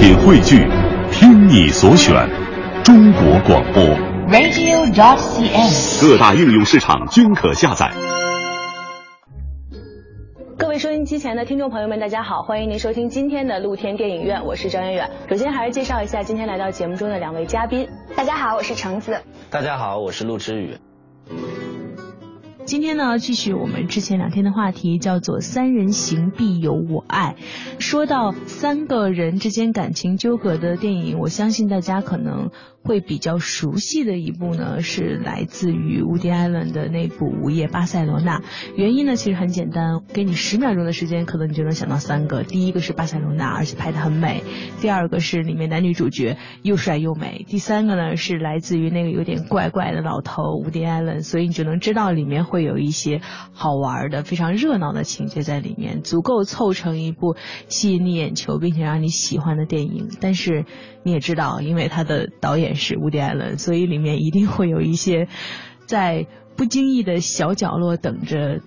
品汇聚，听你所选，中国广播。radio.dot.cn，。各大应用市场均可下载。各位收音机前的听众朋友们，大家好，欢迎您收听今天的露天电影院，我是张远远。首先还是介绍一下今天来到节目中的两位嘉宾。大家好，我是橙子。大家好，我是陆之宇。今天呢，继续我们之前两天的话题，叫做“三人行必有我爱”。说到三个人之间感情纠葛的电影，我相信大家可能会比较熟悉的一部呢，是来自于 Woody Allen 的那部《午夜巴塞罗那》。原因呢，其实很简单，给你十秒钟的时间，可能你就能想到三个。第一个是巴塞罗那，而且拍得很美；第二个是里面男女主角又帅又美；第三个呢是来自于那个有点怪怪的老头 Woody Allen，所以你就能知道里面会会有一些好玩的、非常热闹的情节在里面，足够凑成一部吸引你眼球并且让你喜欢的电影。但是你也知道，因为他的导演是 Woody Allen，所以里面一定会有一些在不经意的小角落等着。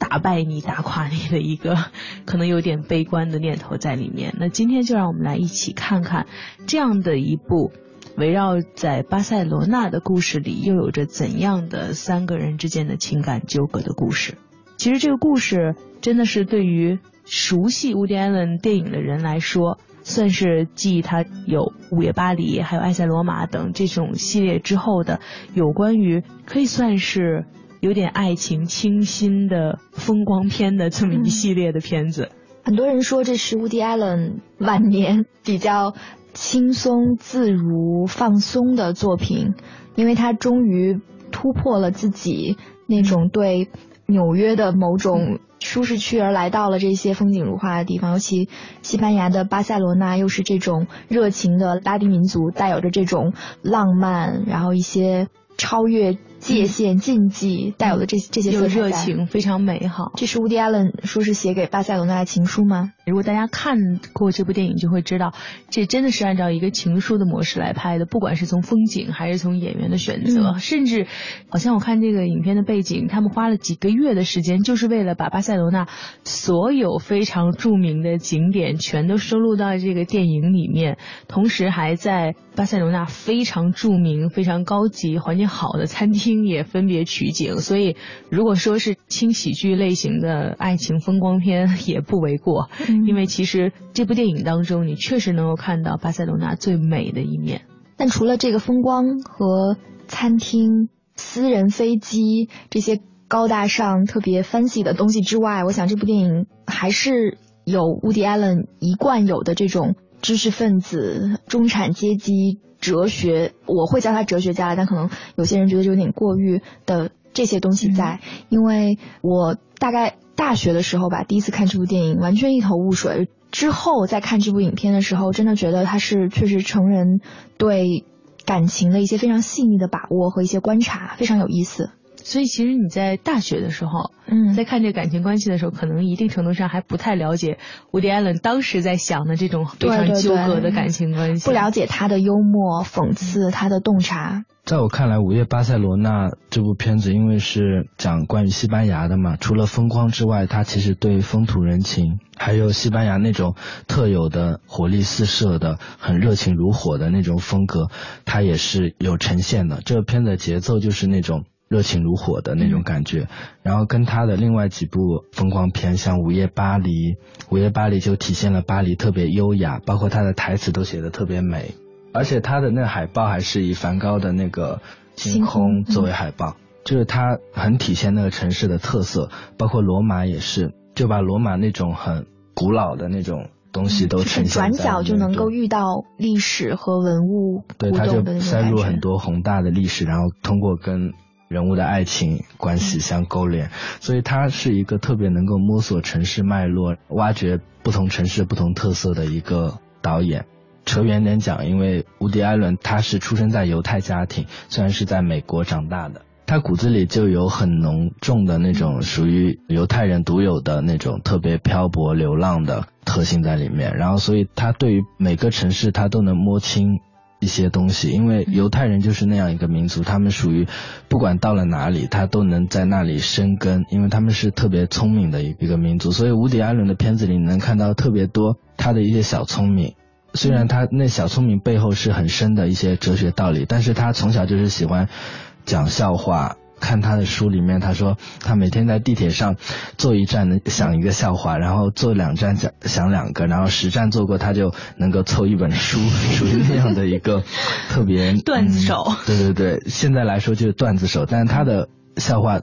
打败你、打垮你的一个可能有点悲观的念头在里面。那今天就让我们来一起看看这样的一部围绕在巴塞罗那的故事里，又有着怎样的三个人之间的情感纠葛的故事。其实这个故事真的是对于熟悉乌迪·艾伦电影的人来说，算是继他有《午夜巴黎》还有《爱在罗马》等这种系列之后的有关于可以算是。有点爱情清新的风光片的这么一系列的片子，很多人说这是 Woody Allen 晚年比较轻松自如、放松的作品，因为他终于突破了自己那种对纽约的某种舒适区，而来到了这些风景如画的地方。尤其西班牙的巴塞罗那，又是这种热情的拉丁民族，带有着这种浪漫，然后一些超越。界限、禁忌带有的这这些色彩，热情非常美好。这是乌迪·艾伦说是写给巴塞罗那的情书吗？如果大家看过这部电影，就会知道，这真的是按照一个情书的模式来拍的。不管是从风景，还是从演员的选择，嗯、甚至好像我看这个影片的背景，他们花了几个月的时间，就是为了把巴塞罗那所有非常著名的景点全都收录到这个电影里面，同时还在巴塞罗那非常著名、非常高级、环境好的餐厅。也分别取景，所以如果说是轻喜剧类型的爱情风光片也不为过，嗯、因为其实这部电影当中，你确实能够看到巴塞罗那最美的一面。但除了这个风光和餐厅、私人飞机这些高大上、特别 fancy 的东西之外，我想这部电影还是有 Woody Allen 一贯有的这种知识分子、中产阶级。哲学，我会叫他哲学家，但可能有些人觉得有点过誉的这些东西在，嗯、因为我大概大学的时候吧，第一次看这部电影，完全一头雾水。之后再看这部影片的时候，真的觉得他是确实成人对感情的一些非常细腻的把握和一些观察，非常有意思。所以其实你在大学的时候，嗯，在看这个感情关系的时候，可能一定程度上还不太了解伍迪·艾伦当时在想的这种非常纠葛的感情关系，不了解他的幽默、讽刺，他的洞察。在我看来，《午夜巴塞罗那》这部片子，因为是讲关于西班牙的嘛，除了风光之外，它其实对风土人情，还有西班牙那种特有的活力四射的、很热情如火的那种风格，它也是有呈现的。这个片子的节奏就是那种。热情如火的那种感觉，嗯、然后跟他的另外几部风光片，像《午夜巴黎》，《午夜巴黎》就体现了巴黎特别优雅，包括他的台词都写的特别美，而且他的那海报还是以梵高的那个星空作为海报，嗯、就是他很体现那个城市的特色，包括罗马也是，就把罗马那种很古老的那种。东西都呈现转角就能够遇到历史和文物，对，他就塞入很多宏大的历史，然后通过跟人物的爱情关系相勾连，所以他是一个特别能够摸索城市脉络、挖掘不同城市不同特色的一个导演。扯远点讲，因为伍迪·艾伦他是出生在犹太家庭，虽然是在美国长大的，他骨子里就有很浓重的那种属于犹太人独有的那种特别漂泊流浪的特性在里面。然后，所以他对于每个城市他都能摸清。一些东西，因为犹太人就是那样一个民族，他们属于不管到了哪里，他都能在那里生根，因为他们是特别聪明的一个民族，所以伍迪·艾伦的片子里能看到特别多他的一些小聪明，虽然他那小聪明背后是很深的一些哲学道理，但是他从小就是喜欢讲笑话。看他的书里面，他说他每天在地铁上坐一站能想一个笑话，然后坐两站想想两个，然后十站坐过他就能够凑一本书，属于那样的一个特别段子手。对对对，现在来说就是段子手，但是他的笑话。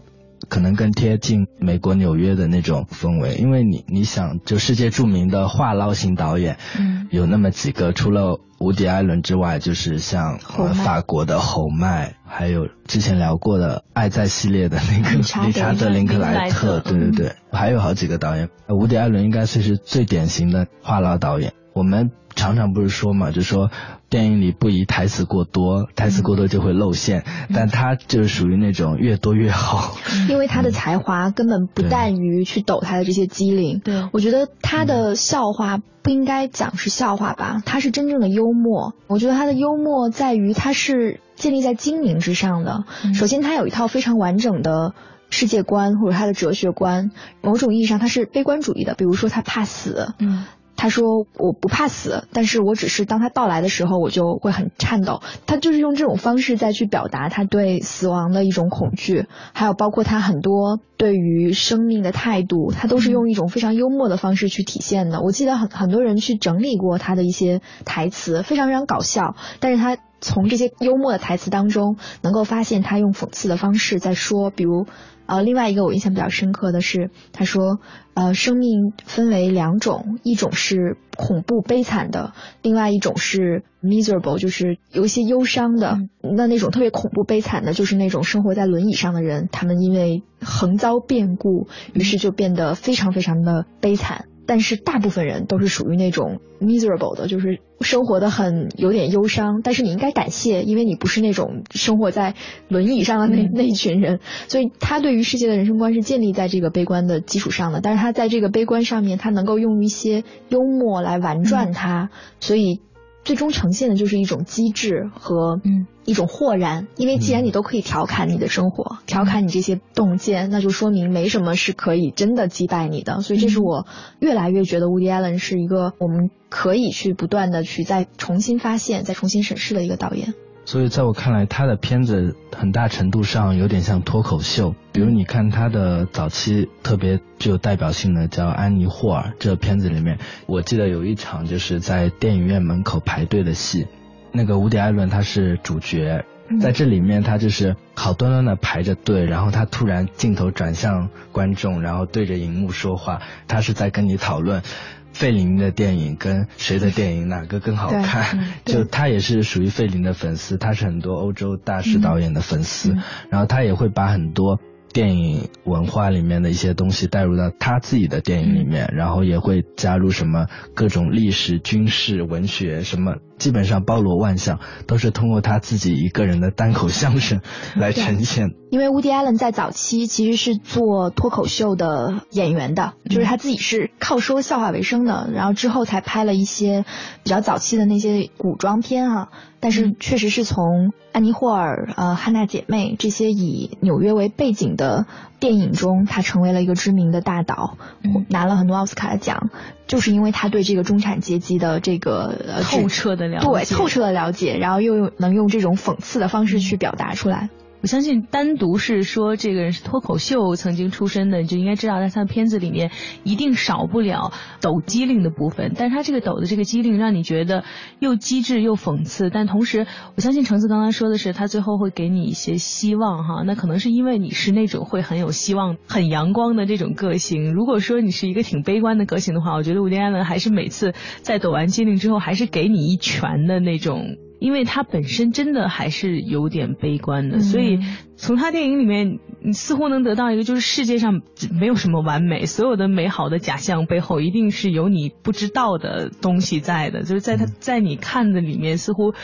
可能更贴近美国纽约的那种氛围，因为你你想，就世界著名的话唠型导演，嗯，有那么几个，除了伍迪·艾伦之外，就是像法国的侯麦，还有之前聊过的《爱在》系列的那个理查德·林克莱特，对对对，还有好几个导演，伍迪·艾伦应该算是最典型的话唠导演。我们常常不是说嘛，就说。电影里不宜台词过多，台词过多就会露馅。但他就是属于那种越多越好，因为他的才华根本不惮于去抖他的这些机灵。对，我觉得他的笑话不应该讲是笑话吧，他是真正的幽默。我觉得他的幽默在于他是建立在精明之上的。首先，他有一套非常完整的世界观或者他的哲学观，某种意义上他是悲观主义的。比如说，他怕死。嗯。他说：“我不怕死，但是我只是当他到来的时候，我就会很颤抖。他就是用这种方式再去表达他对死亡的一种恐惧，还有包括他很多对于生命的态度，他都是用一种非常幽默的方式去体现的。我记得很很多人去整理过他的一些台词，非常非常搞笑，但是他从这些幽默的台词当中，能够发现他用讽刺的方式在说，比如。”呃，另外一个我印象比较深刻的是，他说，呃，生命分为两种，一种是恐怖悲惨的，另外一种是 miserable，就是有一些忧伤的。那那种特别恐怖悲惨的，就是那种生活在轮椅上的人，他们因为横遭变故，于是就变得非常非常的悲惨。但是大部分人都是属于那种 miserable 的，就是生活的很有点忧伤。但是你应该感谢，因为你不是那种生活在轮椅上的那那一群人。所以他对于世界的人生观是建立在这个悲观的基础上的。但是他在这个悲观上面，他能够用一些幽默来玩转它，所以。最终呈现的就是一种机智和嗯一种豁然，因为既然你都可以调侃你的生活，调侃你这些洞见，那就说明没什么是可以真的击败你的。所以这是我越来越觉得 Woody Allen 是一个我们可以去不断的去再重新发现、再重新审视的一个导演。所以在我看来，他的片子很大程度上有点像脱口秀。比如你看他的早期特别具有代表性的叫《安妮霍尔》这个片子里面，我记得有一场就是在电影院门口排队的戏，那个伍迪·艾伦他是主角，在这里面他就是好端端的排着队，然后他突然镜头转向观众，然后对着荧幕说话，他是在跟你讨论。费林的电影跟谁的电影哪个更好看？就他也是属于费林的粉丝，他是很多欧洲大师导演的粉丝，然后他也会把很多。电影文化里面的一些东西带入到他自己的电影里面，然后也会加入什么各种历史、军事、文学，什么基本上包罗万象，都是通过他自己一个人的单口相声来呈现。因为 Woody Allen 在早期其实是做脱口秀的演员的，就是他自己是靠说笑话为生的，然后之后才拍了一些比较早期的那些古装片啊。但是确实是从安妮霍尔、呃汉娜姐妹这些以纽约为背景的电影中，他成为了一个知名的大导，拿了很多奥斯卡的奖，就是因为他对这个中产阶级的这个透彻的了解，对透彻的了解，然后又用能用这种讽刺的方式去表达出来。我相信单独是说这个人是脱口秀曾经出身的，你就应该知道，在他的片子里面一定少不了抖机灵的部分。但是他这个抖的这个机灵，让你觉得又机智又讽刺。但同时，我相信橙子刚刚说的是，他最后会给你一些希望哈。那可能是因为你是那种会很有希望、很阳光的这种个性。如果说你是一个挺悲观的个性的话，我觉得伍迪·艾伦还是每次在抖完机灵之后，还是给你一拳的那种。因为他本身真的还是有点悲观的，所以从他电影里面，你似乎能得到一个，就是世界上没有什么完美，所有的美好的假象背后一定是有你不知道的东西在的。就是在他在你看的里面，似乎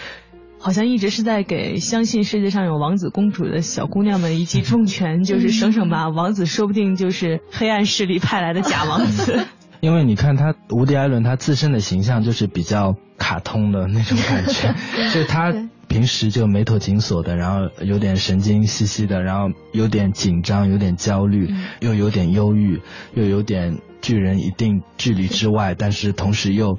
好像一直是在给相信世界上有王子公主的小姑娘们一记重拳，就是省省吧，王子说不定就是黑暗势力派来的假王子。因为你看他伍迪·艾伦他自身的形象就是比较卡通的那种感觉，就他平时就眉头紧锁的，然后有点神经兮兮的，然后有点紧张，有点焦虑，又有点忧郁，又有点拒人一定距离之外，但是同时又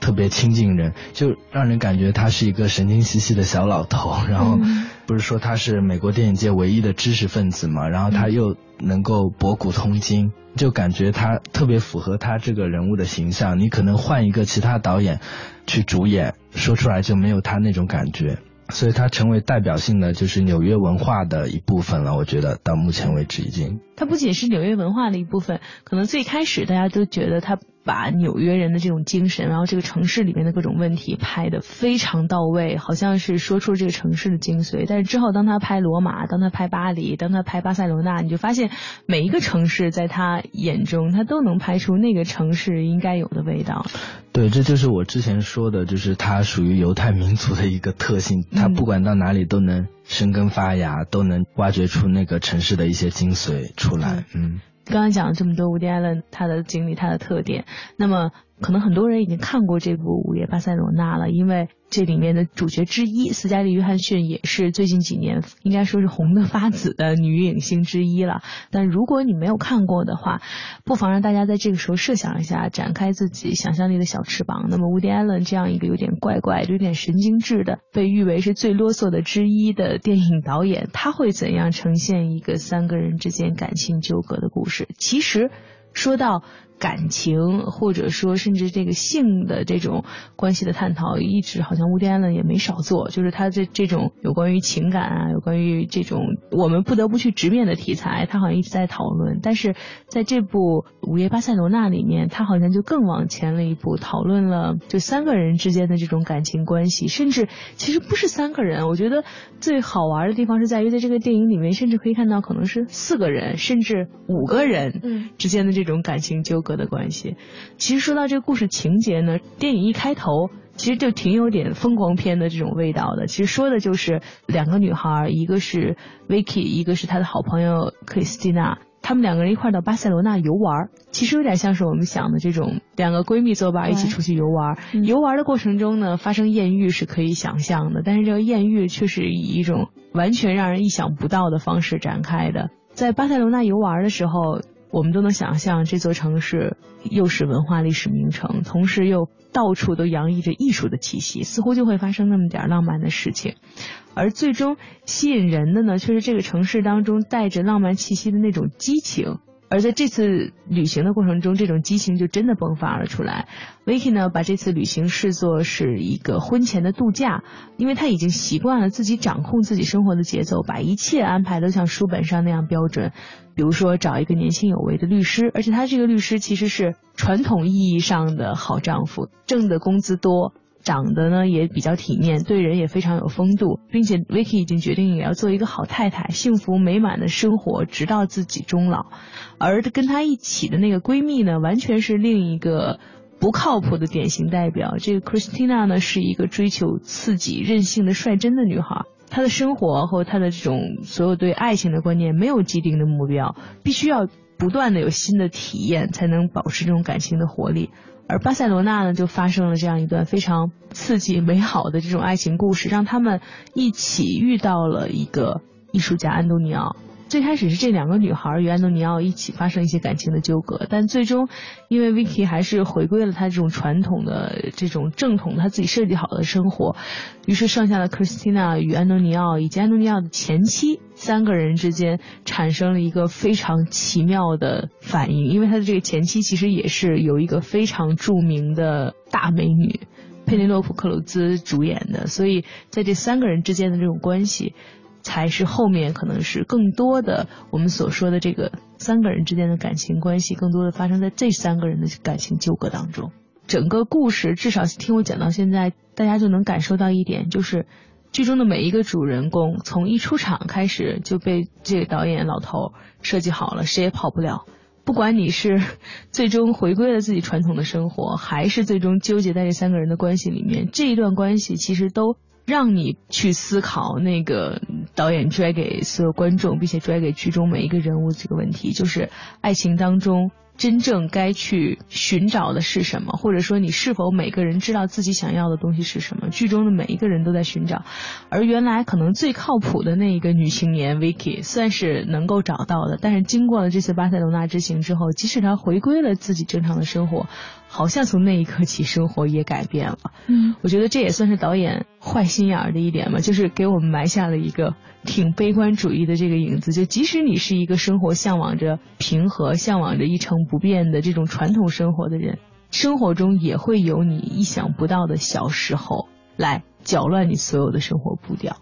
特别亲近人，就让人感觉他是一个神经兮兮的小老头。然后不是说他是美国电影界唯一的知识分子嘛？然后他又能够博古通今，就感觉他特别符合他这个人物的形象。你可能换一个其他导演去主演，说出来就没有他那种感觉。所以他成为代表性的就是纽约文化的一部分了，我觉得到目前为止已经。它不仅是纽约文化的一部分，可能最开始大家都觉得他。把纽约人的这种精神，然后这个城市里面的各种问题拍得非常到位，好像是说出了这个城市的精髓。但是之后，当他拍罗马，当他拍巴黎，当他拍巴塞罗那，你就发现每一个城市在他眼中，他都能拍出那个城市应该有的味道。对，这就是我之前说的，就是它属于犹太民族的一个特性，它不管到哪里都能生根发芽，都能挖掘出那个城市的一些精髓出来。嗯。刚刚讲了这么多，吴迪·艾伦他的经历、他的特点，那么。可能很多人已经看过这部《午夜巴塞罗那》了，因为这里面的主角之一斯嘉丽·约翰逊也是最近几年应该说是红的发紫的女影星之一了。但如果你没有看过的话，不妨让大家在这个时候设想一下，展开自己想象力的小翅膀。那么，伍迪·艾伦这样一个有点怪怪、有点神经质的，被誉为是最啰嗦的之一的电影导演，他会怎样呈现一个三个人之间感情纠葛的故事？其实，说到。感情，或者说甚至这个性的这种关系的探讨，一直好像乌迪安伦也没少做。就是他这这种有关于情感啊，有关于这种我们不得不去直面的题材，他好像一直在讨论。但是在这部《午夜巴塞罗那》里面，他好像就更往前了一步，讨论了就三个人之间的这种感情关系，甚至其实不是三个人。我觉得最好玩的地方是在于，在这个电影里面，甚至可以看到可能是四个人，甚至五个人之间的这种感情纠葛。格的关系，其实说到这个故事情节呢，电影一开头其实就挺有点疯狂片的这种味道的。其实说的就是两个女孩，一个是 Vicky，一个是她的好朋友克里斯蒂娜，她们两个人一块到巴塞罗那游玩，其实有点像是我们想的这种两个闺蜜作伴一起出去游玩。游玩的过程中呢，发生艳遇是可以想象的，但是这个艳遇却是以一种完全让人意想不到的方式展开的。在巴塞罗那游玩的时候。我们都能想象这座城市又是文化历史名城，同时又到处都洋溢着艺术的气息，似乎就会发生那么点浪漫的事情。而最终吸引人的呢，却是这个城市当中带着浪漫气息的那种激情。而在这次旅行的过程中，这种激情就真的迸发了出来。Vicky 呢，把这次旅行视作是一个婚前的度假，因为他已经习惯了自己掌控自己生活的节奏，把一切安排都像书本上那样标准。比如说找一个年轻有为的律师，而且他这个律师其实是传统意义上的好丈夫，挣的工资多，长得呢也比较体面，对人也非常有风度，并且 Vicky 已经决定也要做一个好太太，幸福美满的生活直到自己终老。而跟她一起的那个闺蜜呢，完全是另一个不靠谱的典型代表。这个 Christina 呢，是一个追求刺激、任性的率真的女孩。她的生活和她的这种所有对爱情的观念没有既定的目标，必须要不断的有新的体验才能保持这种感情的活力。而巴塞罗那呢，就发生了这样一段非常刺激美好的这种爱情故事，让他们一起遇到了一个艺术家安东尼奥。最开始是这两个女孩与安东尼奥一起发生一些感情的纠葛，但最终因为 Vicky 还是回归了她这种传统的、这种正统她自己设计好的生活，于是剩下的 Christina 与安东尼奥以及安东尼奥的前妻三个人之间产生了一个非常奇妙的反应，因为他的这个前妻其实也是有一个非常著名的大美女佩内洛普克鲁兹主演的，所以在这三个人之间的这种关系。才是后面可能是更多的我们所说的这个三个人之间的感情关系，更多的发生在这三个人的感情纠葛当中。整个故事至少听我讲到现在，大家就能感受到一点，就是剧中的每一个主人公从一出场开始就被这个导演老头设计好了，谁也跑不了。不管你是 最终回归了自己传统的生活，还是最终纠结在这三个人的关系里面，这一段关系其实都。让你去思考那个导演拽给所有观众，并且拽给剧中每一个人物这个问题，就是爱情当中真正该去寻找的是什么，或者说你是否每个人知道自己想要的东西是什么？剧中的每一个人都在寻找，而原来可能最靠谱的那一个女青年 Vicky 算是能够找到的，但是经过了这次巴塞罗那之行之后，即使她回归了自己正常的生活，好像从那一刻起生活也改变了。嗯，我觉得这也算是导演坏心眼儿的一点嘛，就是给我们埋下了一个挺悲观主义的这个影子。就即使你是一个生活向往着平和、向往着一成不变的这种传统生活的人，生活中也会有你意想不到的小时候来搅乱你所有的生活步调。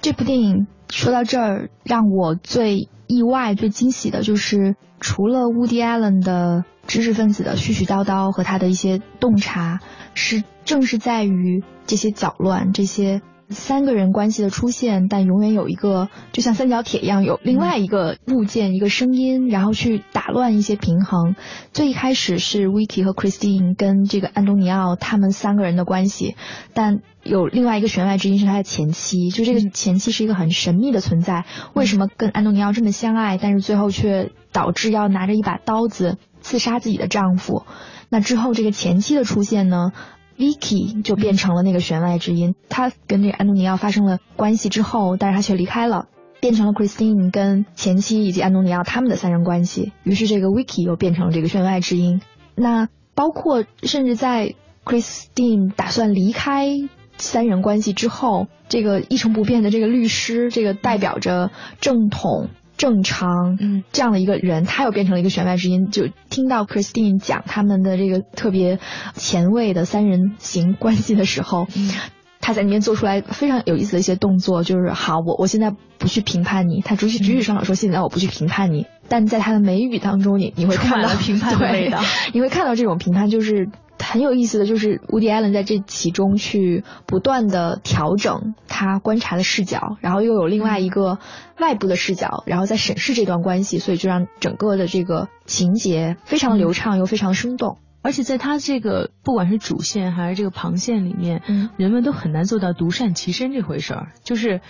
这部电影说到这儿，让我最意外、最惊喜的就是，除了 Woody Allen 的知识分子的絮絮叨叨和他的一些洞察，是正是在于这些搅乱这些。三个人关系的出现，但永远有一个，就像三角铁一样，有另外一个物件、一个声音，然后去打乱一些平衡。最一开始是 Vicky 和 Christine 跟这个安东尼奥他们三个人的关系，但有另外一个弦外之音是他的前妻，就这个前妻是一个很神秘的存在。为什么跟安东尼奥这么相爱，但是最后却导致要拿着一把刀子刺杀自己的丈夫？那之后这个前妻的出现呢？Vicky 就变成了那个弦外之音，他跟这个安东尼奥发生了关系之后，但是他却离开了，变成了 Christine 跟前妻以及安东尼奥他们的三人关系。于是这个 Vicky 又变成了这个弦外之音。那包括甚至在 Christine 打算离开三人关系之后，这个一成不变的这个律师，这个代表着正统。正常，嗯，这样的一个人，他又变成了一个弦外之音。就听到 Christine 讲他们的这个特别前卫的三人行关系的时候，他在里面做出来非常有意思的一些动作，就是好，我我现在不去评判你，他举起举起双手说现在我不去评判你，但在他的眉宇当中，你你会看到评判的 味道，你会看到这种评判就是。很有意思的就是乌迪艾伦在这其中去不断的调整他观察的视角，然后又有另外一个外部的视角，然后在审视这段关系，所以就让整个的这个情节非常流畅又非常生动。而且在他这个不管是主线还是这个旁线里面，人们都很难做到独善其身这回事儿，就是。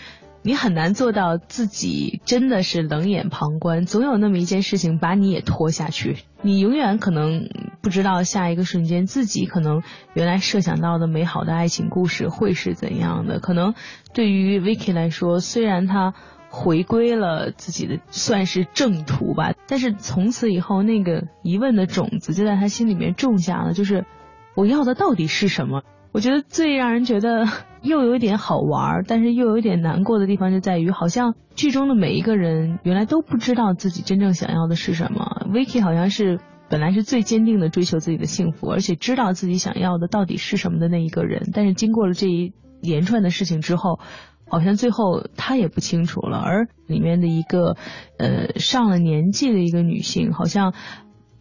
你很难做到自己真的是冷眼旁观，总有那么一件事情把你也拖下去。你永远可能不知道下一个瞬间自己可能原来设想到的美好的爱情故事会是怎样的。可能对于 Vicky 来说，虽然他回归了自己的算是正途吧，但是从此以后那个疑问的种子就在他心里面种下了，就是我要的到底是什么？我觉得最让人觉得又有一点好玩，但是又有一点难过的地方就在于，好像剧中的每一个人原来都不知道自己真正想要的是什么。Vicky 好像是本来是最坚定的追求自己的幸福，而且知道自己想要的到底是什么的那一个人，但是经过了这一连串的事情之后，好像最后他也不清楚了。而里面的一个呃上了年纪的一个女性，好像。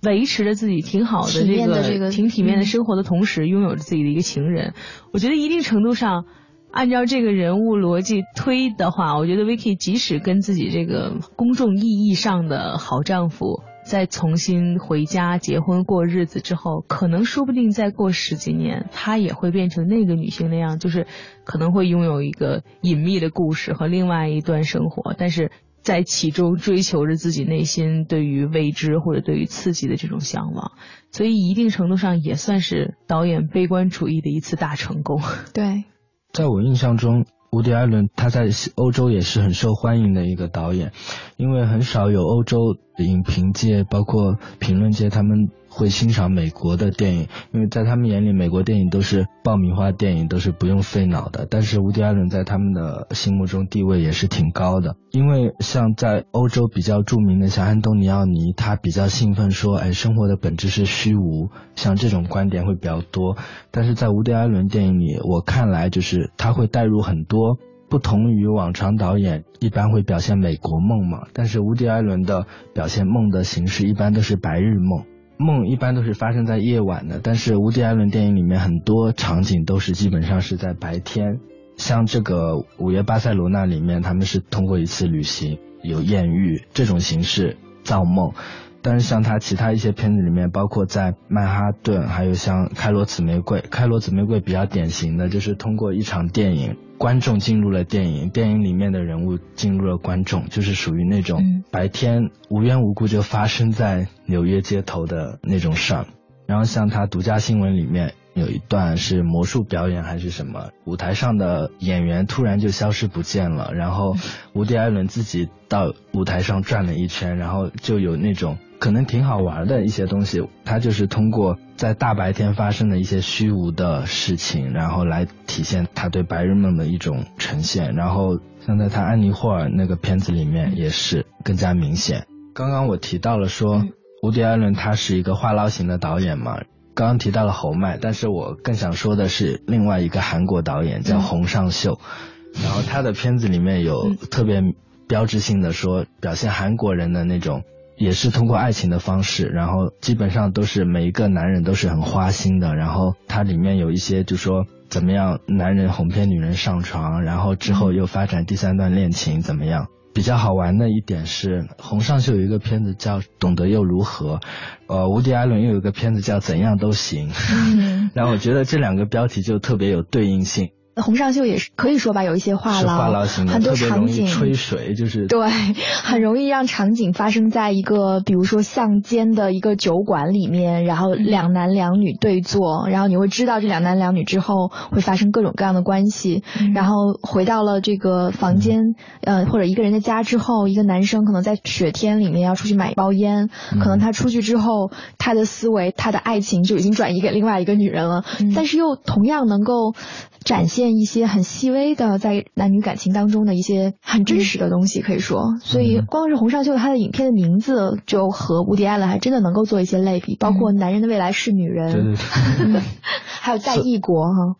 维持着自己挺好的这个挺体面的生活的同时，拥有着自己的一个情人。我觉得一定程度上，按照这个人物逻辑推的话，我觉得 Vicky 即使跟自己这个公众意义上的好丈夫再重新回家结婚过日子之后，可能说不定再过十几年，她也会变成那个女性那样，就是可能会拥有一个隐秘的故事和另外一段生活，但是。在其中追求着自己内心对于未知或者对于刺激的这种向往，所以一定程度上也算是导演悲观主义的一次大成功。对，在我印象中，伍迪·艾伦他在欧洲也是很受欢迎的一个导演，因为很少有欧洲影评界包括评论界他们。会欣赏美国的电影，因为在他们眼里，美国电影都是爆米花电影，都是不用费脑的。但是，伍迪·艾伦在他们的心目中地位也是挺高的。因为像在欧洲比较著名的，像安东尼奥尼，他比较兴奋说：“哎，生活的本质是虚无。”像这种观点会比较多。但是在伍迪·艾伦电影里，我看来就是他会带入很多不同于往常导演一般会表现美国梦嘛。但是，伍迪·艾伦的表现梦的形式一般都是白日梦。梦一般都是发生在夜晚的，但是《无敌艾伦》电影里面很多场景都是基本上是在白天。像这个《午夜巴塞罗那》里面，他们是通过一次旅行有艳遇这种形式造梦。但是像他其他一些片子里面，包括在曼哈顿，还有像开罗紫玫瑰，开罗紫玫瑰比较典型的就是通过一场电影，观众进入了电影，电影里面的人物进入了观众，就是属于那种白天无缘无故就发生在纽约街头的那种事儿。然后像他独家新闻里面。有一段是魔术表演还是什么，舞台上的演员突然就消失不见了，然后伍迪·艾伦自己到舞台上转了一圈，然后就有那种可能挺好玩的一些东西，他就是通过在大白天发生的一些虚无的事情，然后来体现他对白日梦的一种呈现，然后像在他安妮霍尔那个片子里面也是更加明显。刚刚我提到了说，伍迪·艾伦他是一个话唠型的导演嘛。刚刚提到了侯麦，但是我更想说的是另外一个韩国导演叫洪尚秀，然后他的片子里面有特别标志性的说表现韩国人的那种，也是通过爱情的方式，然后基本上都是每一个男人都是很花心的，然后它里面有一些就说怎么样男人哄骗女人上床，然后之后又发展第三段恋情怎么样。比较好玩的一点是，洪尚秀有一个片子叫《懂得又如何》，呃，吴迪·艾伦又有一个片子叫《怎样都行》，然后我觉得这两个标题就特别有对应性。洪尚秀也是可以说吧，有一些话唠，很多场景。吹水，就是对，很容易让场景发生在一个比如说巷间的一个酒馆里面，然后两男两女对坐，然后你会知道这两男两女之后会发生各种各样的关系，然后回到了这个房间，呃，或者一个人的家之后，一个男生可能在雪天里面要出去买一包烟，可能他出去之后，他的思维，他的爱情就已经转移给另外一个女人了，但是又同样能够。展现一些很细微的在男女感情当中的一些很真实的东西，可以说，所以光是洪尚秀他的影片的名字就和伍迪·艾伦还真的能够做一些类比，包括《男人的未来是女人》，对对对 还有在异国哈。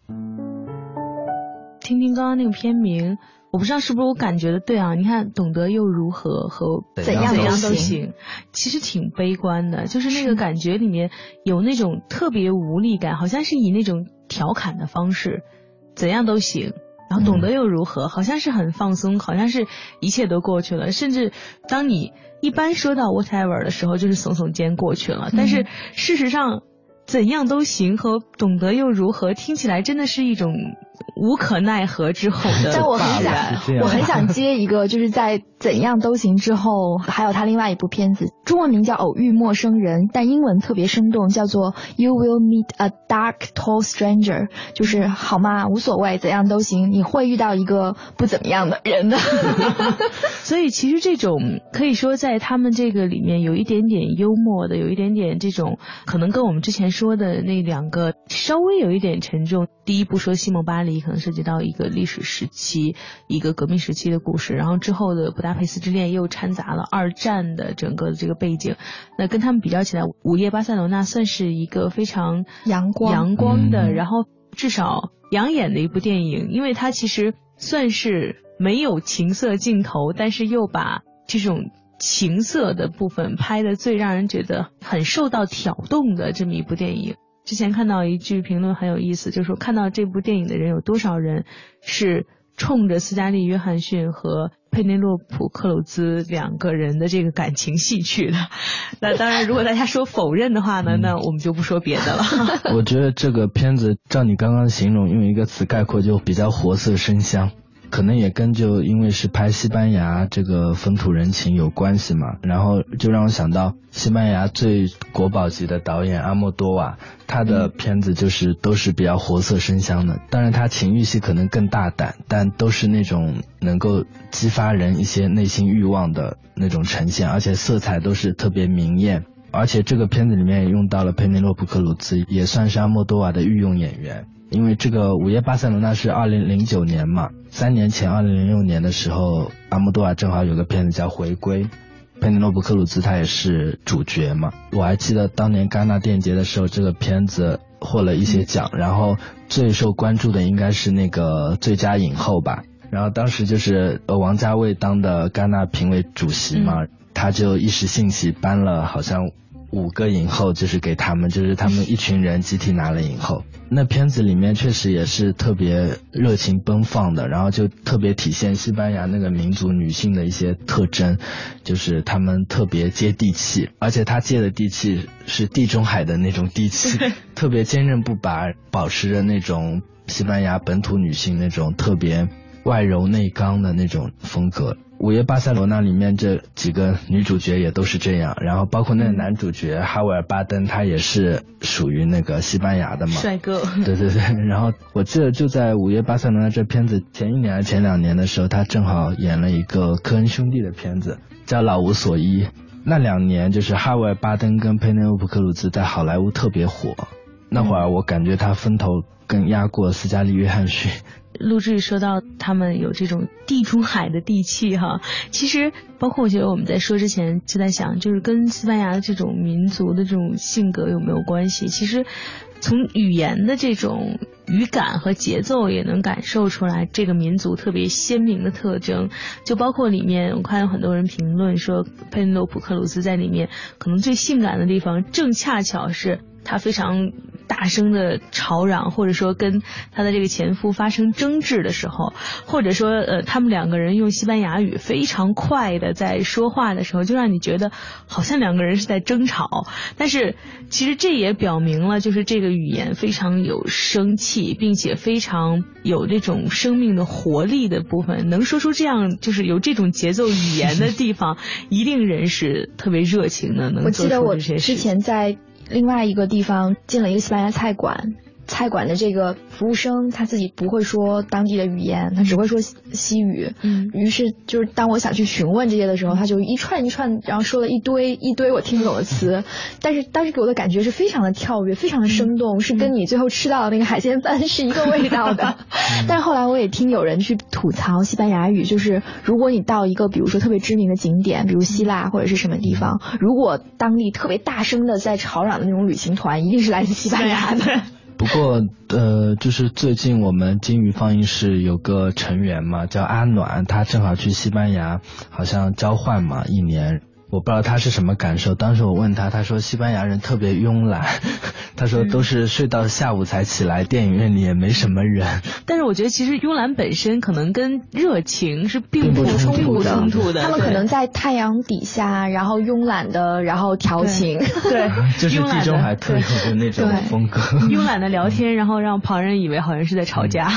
听听刚刚那个片名，我不知道是不是我感觉的对啊？你看，懂得又如何和怎样怎样都行，其实挺悲观的，就是那个感觉里面有那种特别无力感，好像是以那种调侃的方式。怎样都行，然后懂得又如何？好像是很放松，好像是一切都过去了。甚至当你一般说到 whatever 的时候，就是耸耸肩过去了。但是事实上，怎样都行和懂得又如何，听起来真的是一种。无可奈何之后的但我很想，我很想接一个，就是在怎样都行之后，还有他另外一部片子，中文名叫《偶遇陌生人》，但英文特别生动，叫做 You Will Meet a Dark Tall Stranger，就是好吗？无所谓，怎样都行，你会遇到一个不怎么样的人的。所以其实这种可以说在他们这个里面有一点点幽默的，有一点点这种可能跟我们之前说的那两个稍微有一点沉重。第一部说西蒙巴黎。可能涉及到一个历史时期、一个革命时期的故事，然后之后的《布达佩斯之恋》又掺杂了二战的整个的这个背景。那跟他们比较起来，《午夜巴塞罗那》算是一个非常阳光、阳光的，然后至少养眼的一部电影，因为它其实算是没有情色镜头，但是又把这种情色的部分拍的最让人觉得很受到挑动的这么一部电影。之前看到一句评论很有意思，就是说看到这部电影的人有多少人是冲着斯嘉丽·约翰逊和佩内洛普·克鲁兹两个人的这个感情戏去的。那当然，如果大家说否认的话呢，那我们就不说别的了。我觉得这个片子照你刚刚形容，用一个词概括就比较活色生香。可能也跟就因为是拍西班牙这个风土人情有关系嘛，然后就让我想到西班牙最国宝级的导演阿莫多瓦，他的片子就是都是比较活色生香的。当然他情欲戏可能更大胆，但都是那种能够激发人一些内心欲望的那种呈现，而且色彩都是特别明艳。而且这个片子里面也用到了佩内洛普克鲁兹，也算是阿莫多瓦的御用演员。因为这个《午夜巴塞罗那》是二零零九年嘛，三年前二零零六年的时候，阿莫多瓦正好有个片子叫《回归》，佩内洛普·克鲁兹他也是主角嘛。我还记得当年戛纳电影节的时候，这个片子获了一些奖，然后最受关注的应该是那个最佳影后吧。然后当时就是呃王家卫当的戛纳评委主席嘛，他就一时兴起颁了好像五个影后就是给他们，就是他们一群人集体拿了影后。那片子里面确实也是特别热情奔放的，然后就特别体现西班牙那个民族女性的一些特征，就是她们特别接地气，而且她接的地气是地中海的那种地气，特别坚韧不拔，保持着那种西班牙本土女性那种特别外柔内刚的那种风格。午夜巴塞罗那里面这几个女主角也都是这样，然后包括那个男主角哈维尔巴登，他也是属于那个西班牙的嘛，帅哥。对对对，然后我记得就在午夜巴塞罗那这片子前一年还是前两年的时候，他正好演了一个科恩兄弟的片子，叫《老无所依》。那两年就是哈维尔巴登跟佩内洛普克鲁兹在好莱坞特别火，那会儿我感觉他风头更压过斯嘉丽约翰逊。陆志说到他们有这种地中海的地气哈，其实包括我觉得我们在说之前就在想，就是跟西班牙的这种民族的这种性格有没有关系？其实从语言的这种语感和节奏也能感受出来这个民族特别鲜明的特征。就包括里面我看有很多人评论说，佩内洛普克鲁斯在里面可能最性感的地方，正恰巧是。他非常大声的吵嚷，或者说跟他的这个前夫发生争执的时候，或者说呃他们两个人用西班牙语非常快的在说话的时候，就让你觉得好像两个人是在争吵。但是其实这也表明了，就是这个语言非常有生气，并且非常有这种生命的活力的部分。能说出这样就是有这种节奏语言的地方，一定人是特别热情的，能做出这些事。之前在。另外一个地方进了一个西班牙菜馆。菜馆的这个服务生他自己不会说当地的语言，他只会说西语。嗯，于是就是当我想去询问这些的时候，他就一串一串，然后说了一堆一堆我听不懂的词。但是当时给我的感觉是非常的跳跃，非常的生动，是跟你最后吃到的那个海鲜饭是一个味道的。但是后来我也听有人去吐槽西班牙语，就是如果你到一个比如说特别知名的景点，比如希腊或者是什么地方，如果当地特别大声的在吵嚷的那种旅行团，一定是来自西班牙的。不过，呃，就是最近我们金鱼放映室有个成员嘛，叫阿暖，他正好去西班牙，好像交换嘛，一年。我不知道他是什么感受。当时我问他，他说西班牙人特别慵懒，他说都是睡到下午才起来，电影院里也没什么人。但是我觉得其实慵懒本身可能跟热情是并不冲突的。他们可能在太阳底下，然后慵懒的，然后调情。对，就是地中海特有的那种风格。慵懒的聊天，然后让旁人以为好像是在吵架。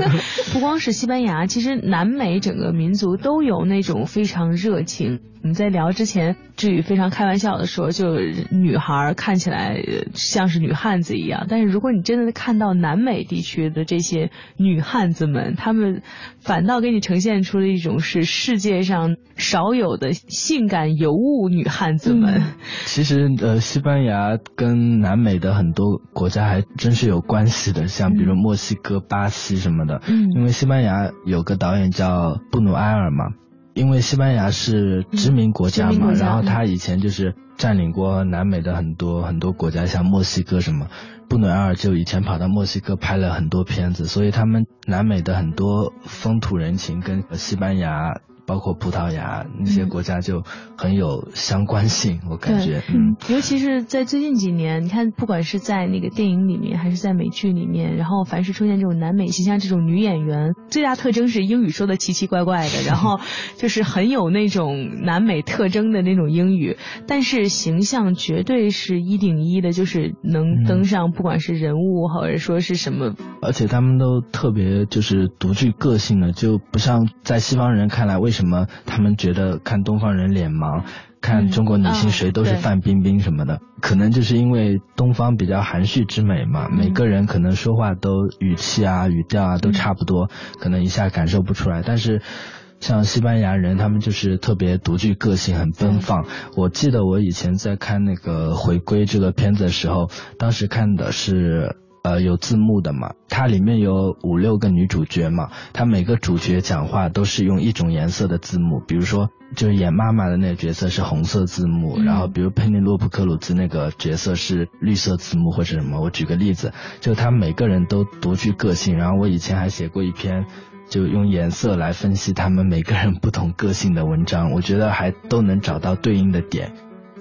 不光是西班牙，其实南美整个民族都有那种非常热情。我们在聊之前，前志宇非常开玩笑的说，就女孩看起来像是女汉子一样，但是如果你真的看到南美地区的这些女汉子们，她们反倒给你呈现出了一种是世界上少有的性感尤物女汉子们。其实，呃，西班牙跟南美的很多国家还真是有关系的，像比如墨西哥、巴西什么的。嗯，因为西班牙有个导演叫布努埃尔嘛。因为西班牙是殖民国家嘛，然后他以前就是占领过南美的很多很多国家，像墨西哥什么，布努埃尔就以前跑到墨西哥拍了很多片子，所以他们南美的很多风土人情跟西班牙。包括葡萄牙那些国家就很有相关性，我感觉，嗯，尤其是在最近几年，你看，不管是在那个电影里面，还是在美剧里面，然后凡是出现这种南美形象这种女演员，最大特征是英语说的奇奇怪怪的，然后 就是很有那种南美特征的那种英语，但是形象绝对是一顶一的，就是能登上不管是人物或者说是什么，而且他们都特别就是独具个性的，就不像在西方人看来为什什么？他们觉得看东方人脸盲，看中国女性谁都是范冰冰什么的，可能就是因为东方比较含蓄之美嘛。每个人可能说话都语气啊、语调啊都差不多，可能一下感受不出来。但是像西班牙人，他们就是特别独具个性，很奔放。我记得我以前在看那个《回归》这个片子的时候，当时看的是。呃，有字幕的嘛？它里面有五六个女主角嘛？她每个主角讲话都是用一种颜色的字幕，比如说就是演妈妈的那个角色是红色字幕，然后比如佩内洛普克鲁兹那个角色是绿色字幕或者什么。我举个例子，就他每个人都独具个性。然后我以前还写过一篇，就用颜色来分析他们每个人不同个性的文章，我觉得还都能找到对应的点。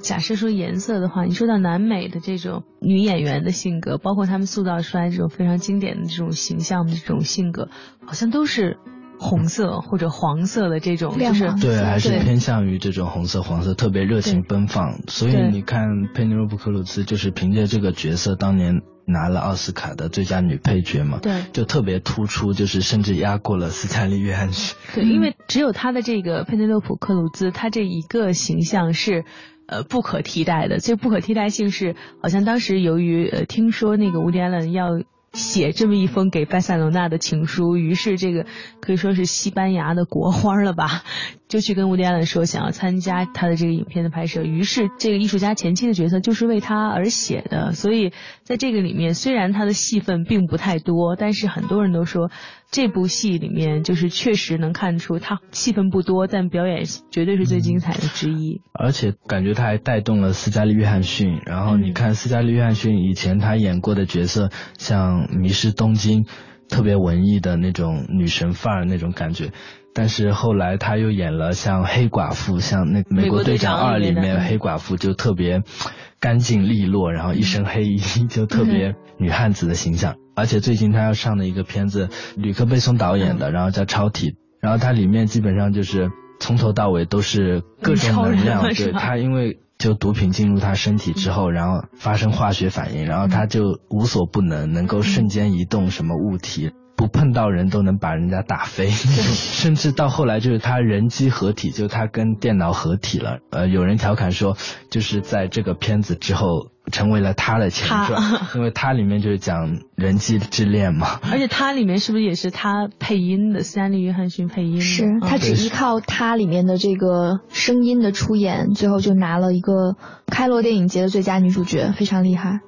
假设说颜色的话，你说到南美的这种女演员的性格，包括她们塑造出来这种非常经典的这种形象的这种性格，好像都是红色或者黄色的这种，就是对，还是偏向于这种红色、黄色，特别热情奔放。所以你看佩内洛普·克鲁兹就是凭借这个角色当年拿了奥斯卡的最佳女配角嘛，对，就特别突出，就是甚至压过了斯坦利·约翰逊。对，因为只有她的这个佩内洛普·克鲁兹，她这一个形象是。呃，不可替代的，这不可替代性是，好像当时由于呃听说那个乌迪·艾伦要写这么一封给巴塞罗那的情书，于是这个可以说是西班牙的国花了吧。就去跟乌迪安伦说想要参加他的这个影片的拍摄，于是这个艺术家前期的角色就是为他而写的。所以在这个里面，虽然他的戏份并不太多，但是很多人都说这部戏里面就是确实能看出他戏份不多，但表演绝对是最精彩的之一。而且感觉他还带动了斯嘉丽·约翰逊。然后你看斯嘉丽·约翰逊以前他演过的角色，像《迷失东京》，特别文艺的那种女神范儿那种感觉。但是后来他又演了像黑寡妇，像那《美国队长二》里面黑寡妇就特别干净利落，然后一身黑衣就特别女汉子的形象。而且最近他要上的一个片子，吕克贝松导演的，然后叫《超体》，然后它里面基本上就是从头到尾都是各种能量。对他，因为就毒品进入他身体之后，然后发生化学反应，然后他就无所不能，能够瞬间移动什么物体。不碰到人都能把人家打飞，甚至到后来就是他人机合体，就他跟电脑合体了。呃，有人调侃说，就是在这个片子之后成为了他的前传，因为它里面就是讲人机之恋嘛。而且它里面是不是也是他配音的？斯坦利·约翰逊配音，是他只依靠他里面的这个声音的出演，最后就拿了一个开罗电影节的最佳女主角，非常厉害。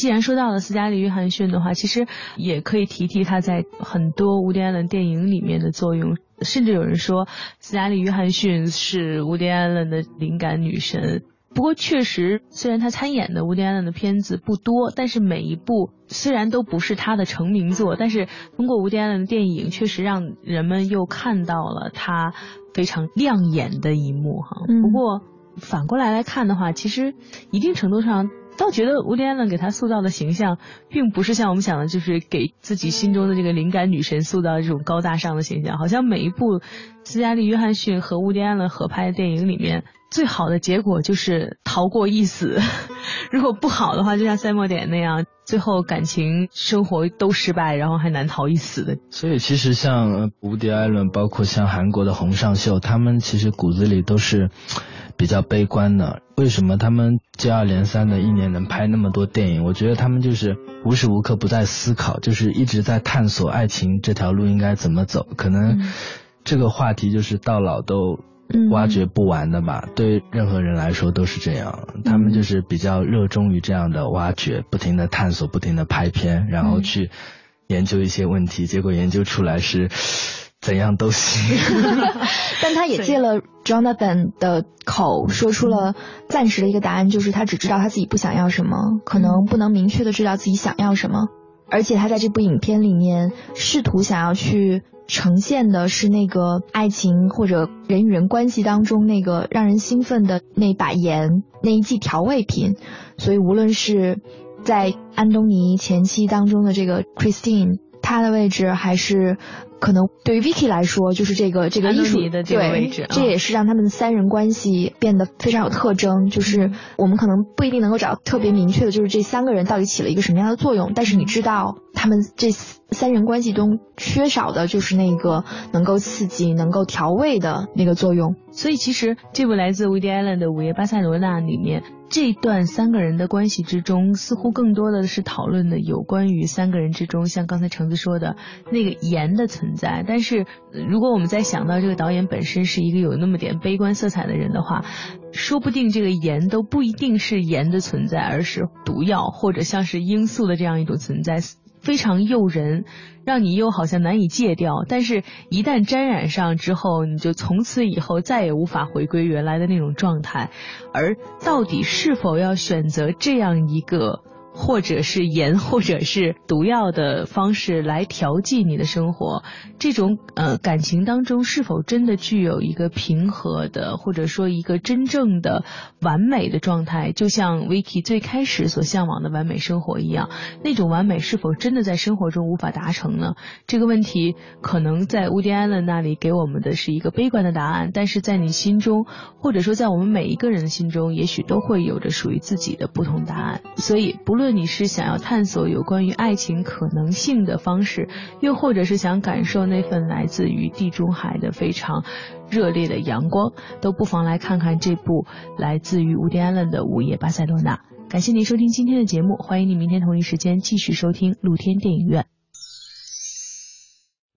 既然说到了斯嘉丽·约翰逊的话，其实也可以提提她在很多无迪·艾伦电影里面的作用。甚至有人说斯嘉丽·约翰逊是无迪·艾伦的灵感女神。不过，确实，虽然她参演的无迪·艾伦的片子不多，但是每一部虽然都不是她的成名作，但是通过无迪·艾伦的电影，确实让人们又看到了她非常亮眼的一幕哈。不过反过来来看的话，其实一定程度上。倒觉得吴迪安伦给他塑造的形象，并不是像我们想的，就是给自己心中的这个灵感女神塑造的这种高大上的形象。好像每一部斯嘉丽·约翰逊和吴迪安伦合拍的电影里面，最好的结果就是逃过一死。如果不好的话，就像赛末点那样，最后感情生活都失败，然后还难逃一死的。所以其实像吴迪艾伦，包括像韩国的洪尚秀，他们其实骨子里都是。比较悲观的，为什么他们接二连三的一年能拍那么多电影？我觉得他们就是无时无刻不在思考，就是一直在探索爱情这条路应该怎么走。可能这个话题就是到老都挖掘不完的吧。对任何人来说都是这样，他们就是比较热衷于这样的挖掘，不停的探索，不停的拍片，然后去研究一些问题，结果研究出来是。怎样都行，但他也借了 Jonathan 的口说出了暂时的一个答案，就是他只知道他自己不想要什么，可能不能明确的知道自己想要什么。而且他在这部影片里面试图想要去呈现的是那个爱情或者人与人关系当中那个让人兴奋的那把盐，那一剂调味品。所以无论是在安东尼前期当中的这个 Christine，他的位置还是。可能对于 Vicky 来说，就是这个这个艺术的这个位置，这也是让他们的三人关系变得非常有特征。就是我们可能不一定能够找到特别明确的，就是这三个人到底起了一个什么样的作用。但是你知道，他们这三人关系中缺少的就是那个能够刺激、能够调味的那个作用。所以，其实这部来自 Woody Allen 的《午夜巴塞罗那》里面，这段三个人的关系之中，似乎更多的是讨论的有关于三个人之中，像刚才橙子说的那个盐的存在。但是，如果我们再想到这个导演本身是一个有那么点悲观色彩的人的话，说不定这个盐都不一定是盐的存在，而是毒药或者像是罂粟的这样一种存在。非常诱人，让你又好像难以戒掉，但是，一旦沾染上之后，你就从此以后再也无法回归原来的那种状态。而到底是否要选择这样一个或者是盐，或者是毒药的方式来调剂你的生活，这种呃感情当中是否真的具有一个平和的，或者说一个真正的完美的状态？就像 Vicky 最开始所向往的完美生活一样，那种完美是否真的在生活中无法达成呢？这个问题可能在 Woody Allen 那里给我们的是一个悲观的答案，但是在你心中，或者说在我们每一个人的心中，也许都会有着属于自己的不同答案。所以不论无论你是想要探索有关于爱情可能性的方式，又或者是想感受那份来自于地中海的非常热烈的阳光，都不妨来看看这部来自于乌迪安伦的《午夜巴塞罗那》。感谢您收听今天的节目，欢迎您明天同一时间继续收听露天电影院。